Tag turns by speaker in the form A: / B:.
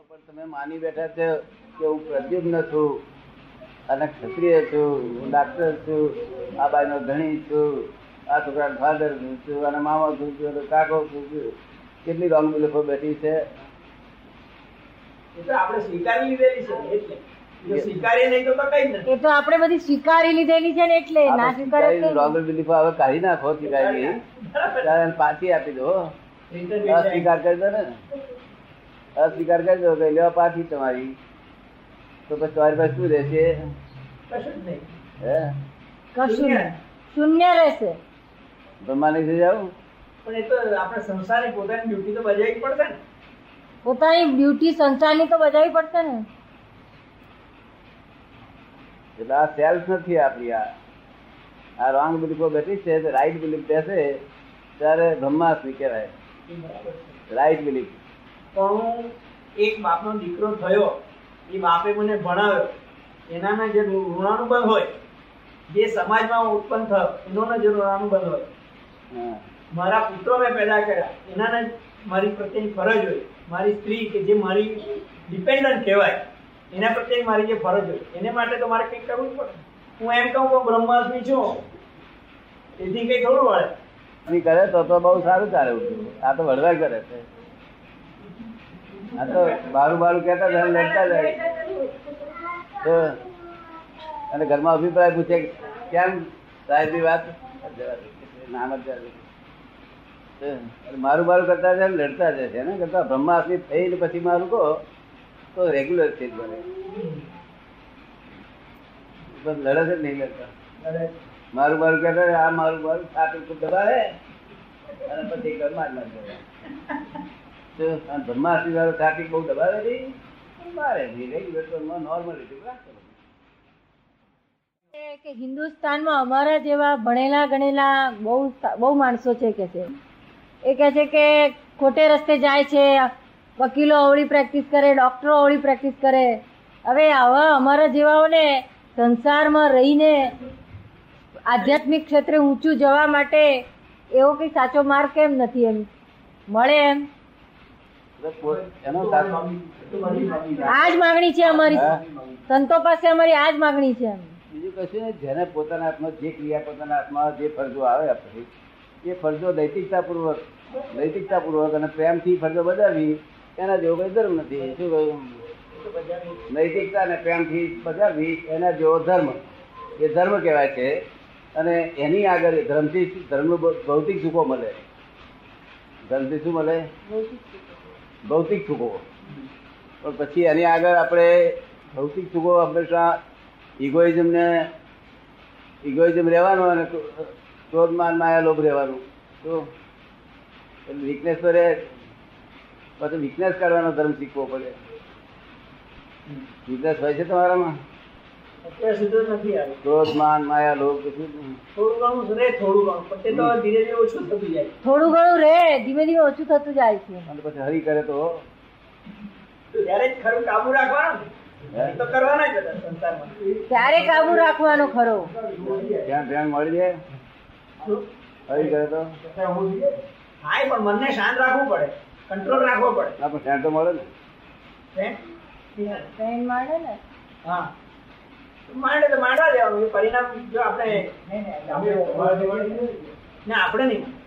A: પણ તમે માની બેઠા છો કે હું પ્રદ્યુમ્ન છું અને ક્ષત્રિય છું હું ડાક્ટર છું આ બાઈનો ધણી છું આ છોકરા ફાધર છું અને મામા છું છું કાકો છું છું. કેટલી રોંગ બિલીફો બેઠી છે?
B: એ તો આપણે સ્વીકારી લીધેલી છે ને એટલે. જો નહીં તો તો કઈ નથી.
C: એ તો આપણે બધી સ્વીકારી લીધેલી છે ને એટલે ના સ્વીકારે
A: રોંગ બિલીફો હવે કાઢી નાખો સ્વીકારી. પાછી આપી દો સ્વીકાર કરી દો ને. અસ્વીકાર કરજો કે લેવા પાછી તમારી. તો પછી તમારી પાસે શું રહેશે?
B: કશું નહીં.
A: હે?
C: કશું નહીં. શૂન્ય રહેશે.
A: બ્રહ્માની થઈ જાવ?
B: પણ એ તો આપણે સંસારની પોતાની ડ્યુટી તો બજાવવી પડશે ને.
C: પોતાની ડ્યુટી સંસારની તો બજાવવી પડશે ને.
A: એટલે આ સેલ્ફ નથી આપણી આ. આ રોંગ બિલીફો બેઠી છે રાઈટ બિલીફ બેસે ત્યારે બ્રહ્માસ્મી કહેવાય. રાઈટ બિલીફ
B: પણ હું એક બાપનો દીકરો થયો એ બાપે મને ભણાવ્યો. એનાના જે ઋણાનુબંધ હોય જે સમાજમાં ઉત્પન્ન થયો એનો જે ઋણાનુબંધ હોય. મારા પુત્રો મેં પેદા કર્યા. એનાને મારી પ્રત્યેની ફરજ હોય. મારી સ્ત્રી કે જે મારી ડિપેન્ડન્ટ કહેવાય એના પ્રત્યે મારી જે ફરજ હોય. એને માટે તો મારે કંઈક કરવું જ પડે. હું એમ કહું કે બ્રહ્માસ્મી છું. એથી કંઈ થોડું વળે.
A: કરે તો તો બહુ સારું ચાલે. આ તો વળવા કરે છે. આ તો બારું બારું કહેતા જાય લડતા જાય તો અને ઘરમાં અભિપ્રાય પૂછે કેમ સાહેબની વાત? નામ જ મારું મારું કરતા જાય લડતા જાય છે એના કરતા બ્રહ્માસ્મી થઈને પછી મારું કહો તો રેગ્યુલર થઈ બને બસ લડે છે જ નહીં લડતા? મારું મારું કહેતા આ મારું મારું ખૂબ દબાવે અને પછી ઘરમાં જ મારી વાળો છાતી બહુ દબાવે નહીં
C: કે હિન્દુસ્તાનમાં અમારા જેવા ભણેલા ગણેલા બહુ બહુ માણસો છે કે છે. એ કહે છે કે ખોટે રસ્તે જાય છે, વકીલો અવળી પ્રેક્ટિસ કરે, ડોક્ટરો અવળી પ્રેક્ટિસ કરે. હવે આવા અમારા જેવાઓને સંસારમાં રહીને આધ્યાત્મિક ક્ષેત્રે ઊંચું જવા માટે એવો કઈ સાચો માર્ગ કેમ નથી એમ? મળે એમ?
A: એટલે પો- એનો સાચો
C: આ જ માગણી છે અમારી? સંતો પાસે અમારી આ જ માગણી છે.
A: બીજું કશું નહીં જેને પોતાના હાથમાં જે ક્રિયા પોતાના હાથમાં જે ફરજો આવે આપણે એ ફરજો નૈતિકતા પૂર્વક નૈતિકતા પૂર્વક અને પ્રેમથી ફરજો બજાવી એના જેવો કઈ ધર્મ નથી. શું કહ્યું? નૈતિકતા અને પ્રેમથી બજાવી એના જેવો ધર્મ. એ ધર્મ કહેવાય છે. અને એની આગળ ધર્મથી ધર્મ ભૌતિક સુખો મળે. ધર્મથી શું મળે? ભૌતિક સુખો પણ પછી એની આગળ આપણે ભૌતિક સુખો હંમેશા ઇગોઇઝમ ને ઇગોઇઝમ રહેવાનું અને ક્રોધમાન માયા લોભ રહેવાનું. તો વીકનેસ તો રહે પછી વીકનેસ કાઢવાનો ધર્મ શીખવો પડે. વીકનેસ હોય છે તમારામાં? ક્રોધ માન માયા લોભ કશું
B: થોડું ઘણું રે થોડું ઘણું. પણ તો ધીરે ધીરે ઓછું થતું જાય.
C: થોડું ઘણું રે ધીમે ધીમે ઓછું થતું જાય છે.
A: અને પછી હરી કરે તો?
B: ત્યારે જ ખરું કાબુ રાખવાનું. તો કરવાના જ સંસારમાં.
C: ત્યારે કાબુ રાખવાનો ખરો?
A: ધ્યાન ધ્યાન મળી જાય? હરી કરે તો?
B: હા પણ મનને શાંત રાખવું પડે. કંટ્રોલ રાખવો પડે.
A: ના પણ ધ્યાન તો મળે ને.
B: હે?
C: ટ્રેન ને.
B: હા. માંડે તો માંડવા દેવાનું. પરિણામ જો આપણે ના આપણે નહીં.